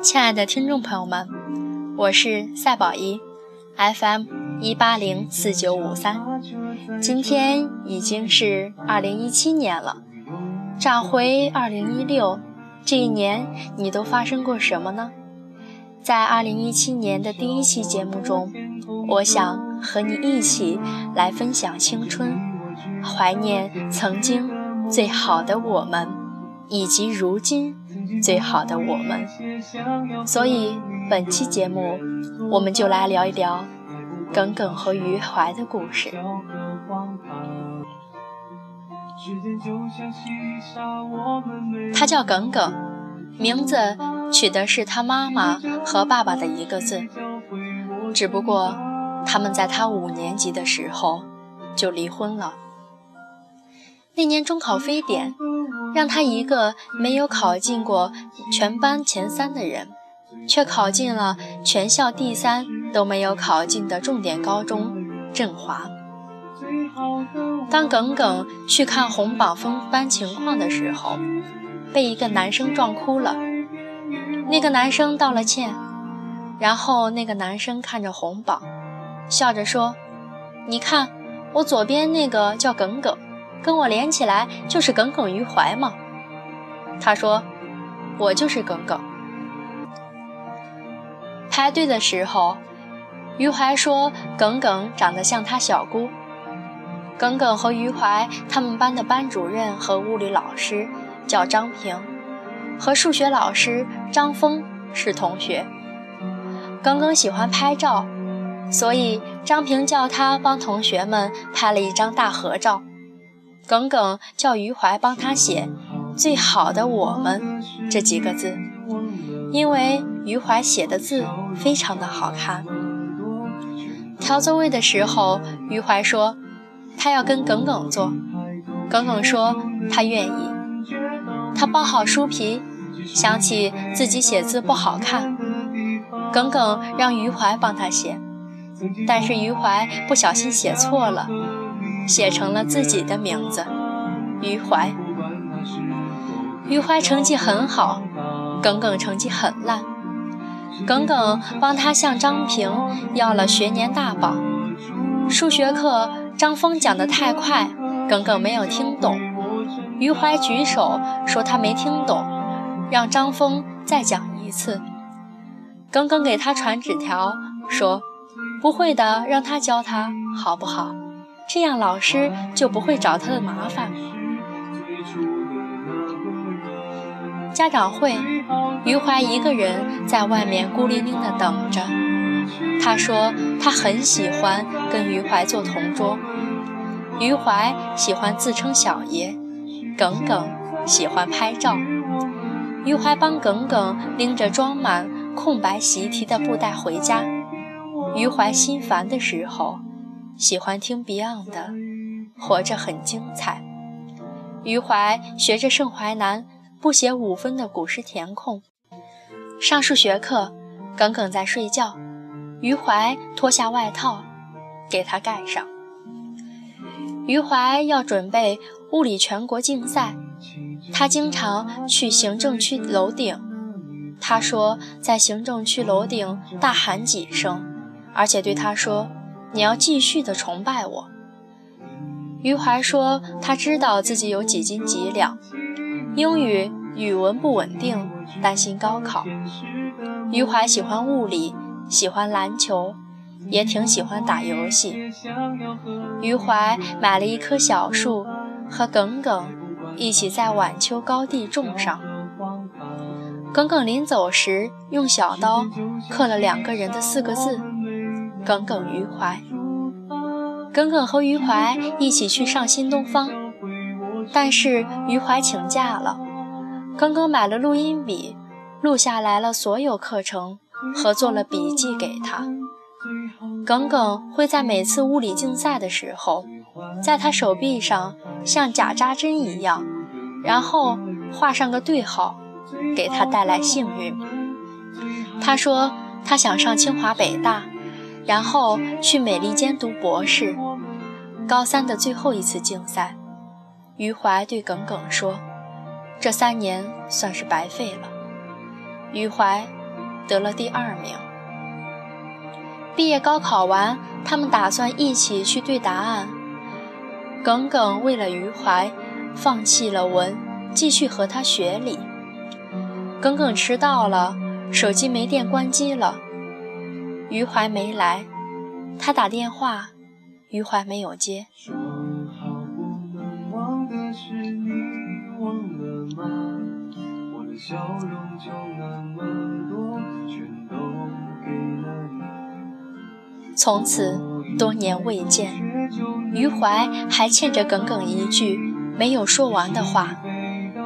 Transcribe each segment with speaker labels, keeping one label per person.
Speaker 1: 亲爱的听众朋友们，我是赛宝一，FM 一八零四九五三。今天已经是二零一七年了，转回二零一六，这一年你都发生过什么呢？在二零一七年的第一期节目中，我想和你一起来分享青春，怀念曾经最好的我们，以及如今。最好的我们，所以本期节目我们就来聊一聊耿耿和余淮的故事。他叫耿耿，名字取的是他妈妈和爸爸的一个字，只不过他们在他五年级的时候就离婚了。那年中考非典。让他一个没有考进过全班前三的人，却考进了全校第三都没有考进的重点高中振华。当耿耿去看红榜分班情况的时候，被一个男生撞哭了。那个男生道了歉，然后那个男生看着红榜，笑着说：“你看，我左边那个叫耿耿。”跟我连起来就是耿耿于怀嘛。他说：“我就是耿耿。”排队的时候，于怀说：“耿耿长得像他小姑。”耿耿和于怀他们班的班主任和物理老师叫张平，和数学老师张峰是同学。耿耿喜欢拍照，所以张平叫他帮同学们拍了一张大合照。耿耿叫余淮帮他写“最好的我们”这几个字，因为余淮写的字非常的好看。调座位的时候，余淮说他要跟耿耿坐，耿耿说他愿意。他包好书皮，想起自己写字不好看，耿耿让余淮帮他写，但是余淮不小心写错了。写成了自己的名字，余淮。余淮成绩很好，耿耿成绩很烂。耿耿帮他向张平要了学年大榜。数学课张峰讲得太快，耿耿没有听懂。余淮举手说他没听懂，让张峰再讲一次。耿耿给他传纸条说：“不会的，让他教他，好不好？”这样老师就不会找他的麻烦。家长会，余淮一个人在外面孤零零的等着。他说他很喜欢跟余淮做同桌。余淮喜欢自称小爷，耿耿喜欢拍照。余淮帮耿耿拎着装满空白习题的布袋回家。余淮心烦的时候。喜欢听 Beyond 的《活着很精彩》，余淮学着盛淮南不写五分的古诗填空。上数学课，耿耿在睡觉，余淮脱下外套给他盖上。余淮要准备物理全国竞赛，他经常去行政区楼顶。他说在行政区楼顶大喊几声，而且对他说。你要继续的崇拜我。余淮说，他知道自己有几斤几两，英语语文不稳定，担心高考。余淮喜欢物理，喜欢篮球，也挺喜欢打游戏。余淮买了一棵小树，和耿耿一起在晚秋高地种上。耿耿临走时，用小刀刻了两个人的四个字。耿耿于怀，耿耿和余淮一起去上新东方，但是余淮请假了。耿耿买了录音笔，录下来了所有课程和做了笔记给他。耿耿会在每次物理竞赛的时候，在他手臂上像假扎针一样，然后画上个对号，给他带来幸运。他说他想上清华北大。然后去美利坚读博士。高三的最后一次竞赛，余淮对耿耿说：“这三年算是白费了。”余淮得了第二名。毕业高考完，他们打算一起去对答案。耿耿为了余淮，放弃了文，继续和他学理。耿耿迟到了，手机没电关机了。余淮没来，他打电话。余淮没有接。从此多年未见，余淮还欠着耿耿一句没有说完的话，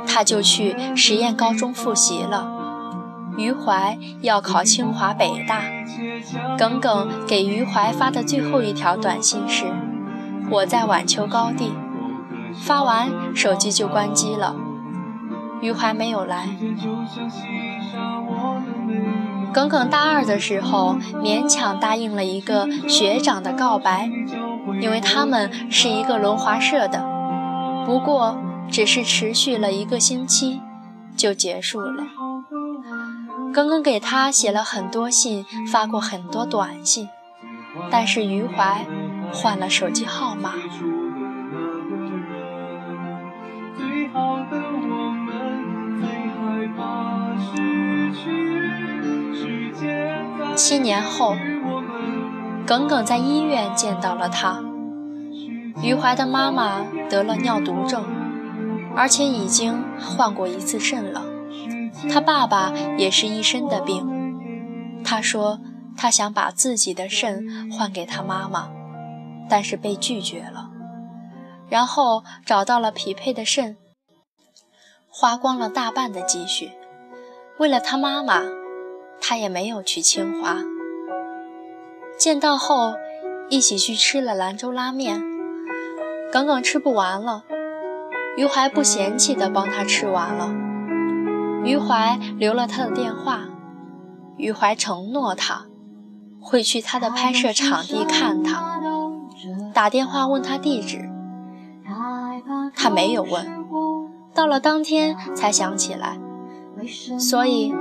Speaker 1: 他就去实验高中复习了。余淮要考清华北大，耿耿给余淮发的最后一条短信是：“我在晚秋高地。”发完手机就关机了。余淮没有来。耿耿大二的时候勉强答应了一个学长的告白，因为他们是一个轮滑社的，不过只是持续了一个星期就结束了。耿耿给他写了很多信，发过很多短信，但是余淮换了手机号码。七年后，耿耿在医院见到了他。余淮的妈妈得了尿毒症，而且已经换过一次肾了。他爸爸也是一身的病，他说他想把自己的肾换给他妈妈，但是被拒绝了。然后找到了匹配的肾，花光了大半的积蓄。为了他妈妈，他也没有去清华。见到后，一起去吃了兰州拉面，耿耿吃不完了，余淮不嫌弃的帮他吃完了。余淮留了他的电话，余淮承诺他会去他的拍摄场地看他，打电话问他地址，他没有问，到了当天才想起来，所以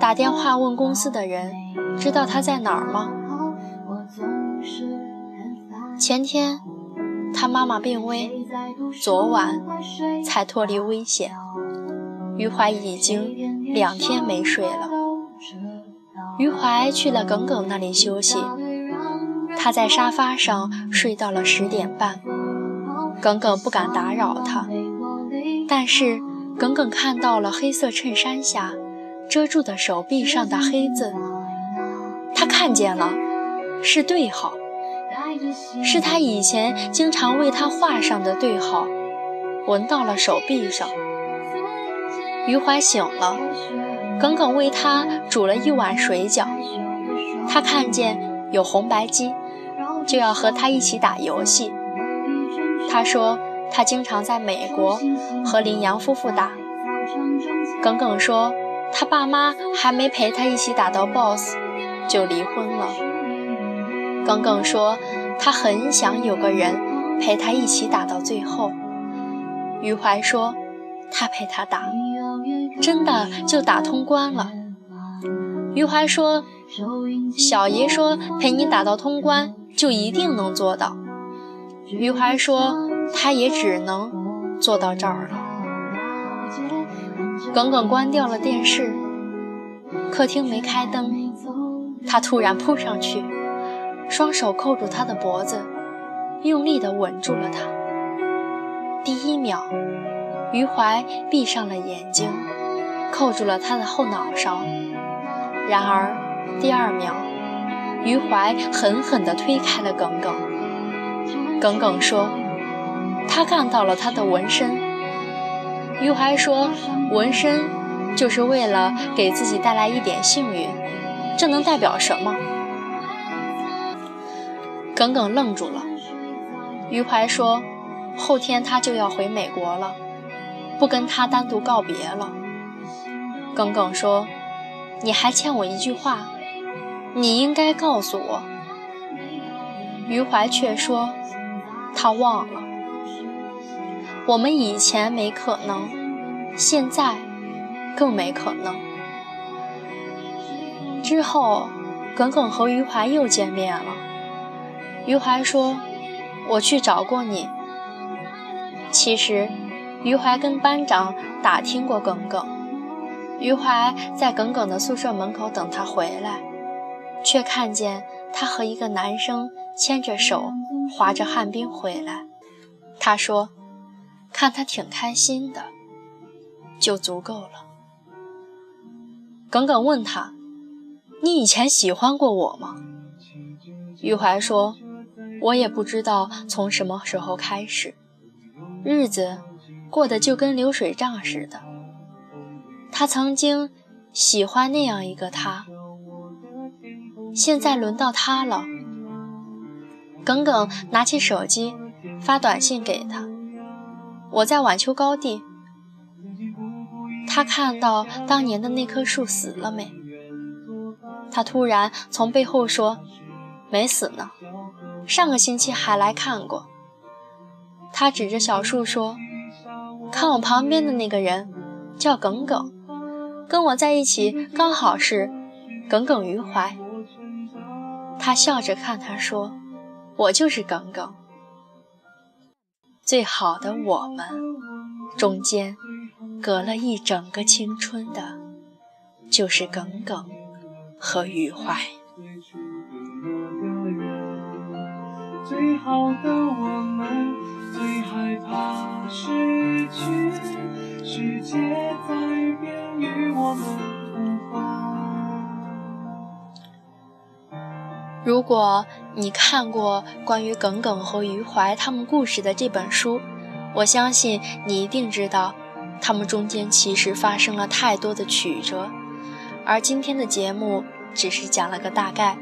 Speaker 1: 打电话问公司的人，知道他在哪儿吗？前天他妈妈病危，昨晚才脱离危险。余淮已经两天没睡了。余淮去了耿耿那里休息，他在沙发上睡到了十点半。耿耿不敢打扰他，但是耿耿看到了黑色衬衫下遮住的手臂上的黑字，他看见了，是对号，是他以前经常为他画上的对号，纹到了手臂上。余淮醒了，耿耿为他煮了一碗水饺。他看见有红白机，就要和他一起打游戏。他说他经常在美国和林阳夫妇打。耿耿说他爸妈还没陪他一起打到 BOSS 就离婚了。耿耿说他很想有个人陪他一起打到最后。余淮说他陪他打。真的就打通关了。余淮说：“小爷说陪你打到通关，就一定能做到。”余淮说：“他也只能做到这儿了。”耿耿关掉了电视，客厅没开灯，他突然扑上去，双手扣住他的脖子，用力地吻住了他。第一秒，余淮闭上了眼睛。扣住了他的后脑勺，然而第二秒，余淮狠狠地推开了耿耿。耿耿说：“他看到了他的纹身。”余淮说：“纹身就是为了给自己带来一点幸运，这能代表什么？”耿耿愣住了。余淮说：“后天他就要回美国了，不跟他单独告别了。”耿耿说：“你还欠我一句话，你应该告诉我。”余淮却说：“他忘了。我们以前没可能，现在更没可能。之后，耿耿和余淮又见面了。余淮说：“我去找过你。”其实，余淮跟班长打听过耿耿。余淮在耿耿的宿舍门口等他回来，却看见他和一个男生牵着手，划着旱冰回来。他说。看他挺开心的，就足够了。耿耿问他：“你以前喜欢过我吗？”余淮说：“我也不知道从什么时候开始，日子过得就跟流水账似的。他曾经喜欢那样一个他，现在轮到他了。”耿耿拿起手机发短信给他。我在晚秋高地，他看到当年的那棵树死了没？他突然从背后说：“没死呢，上个星期还来看过。”他指着小树说：“看我旁边的那个人叫耿耿，跟我在一起刚好是耿耿于怀。”他笑着看他说：“我就是耿耿。”最好的我们，中间隔了一整个青春的，就是耿耿和余淮。最好的我们，最害怕失去，世界在变，与我们。如果你看过关于耿耿和余淮他们故事的这本书，我相信你一定知道，他们中间其实发生了太多的曲折。而今天的节目只是讲了个大概，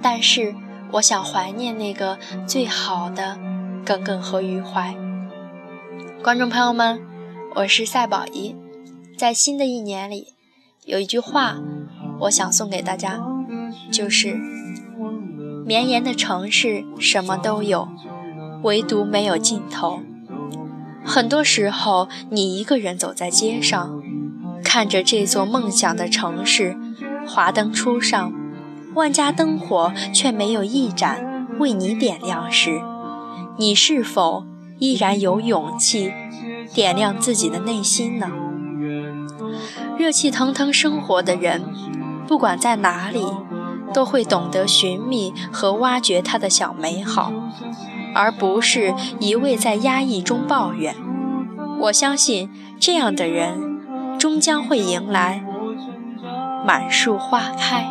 Speaker 1: 但是我想怀念那个最好的耿耿和余淮。观众朋友们，我是赛宝仪，在新的一年里，有一句话我想送给大家，就是。绵延的城市什么都有，唯独没有尽头。很多时候，你一个人走在街上，看着这座梦想的城市，华灯初上，万家灯火却没有一盏为你点亮时，你是否依然有勇气点亮自己的内心呢？热气腾腾生活的人，不管在哪里。都会懂得寻觅和挖掘他的小美好，而不是一味在压抑中抱怨。我相信这样的人终将会迎来满树花开。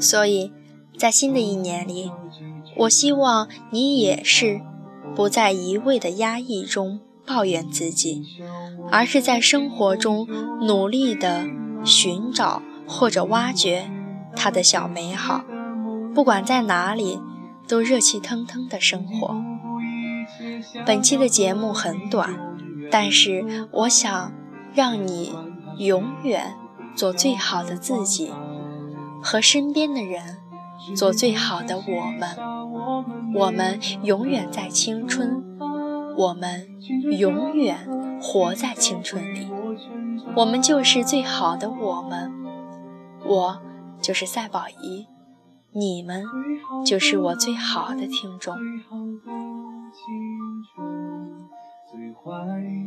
Speaker 1: 所以，在新的一年里，我希望你也是不在一味的压抑中抱怨自己，而是在生活中努力的寻找。或者挖掘他的小美好，不管在哪里，都热气腾腾的生活。本期的节目很短，但是我想让你永远做最好的自己，和身边的人做最好的我们。我们永远在青春，我们永远活在青春里，我们就是最好的我们。我就是赛宝仪，你们就是我最好的听众。最怀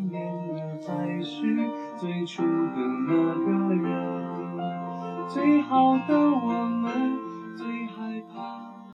Speaker 1: 念的还是最初的那个人，最好的我们，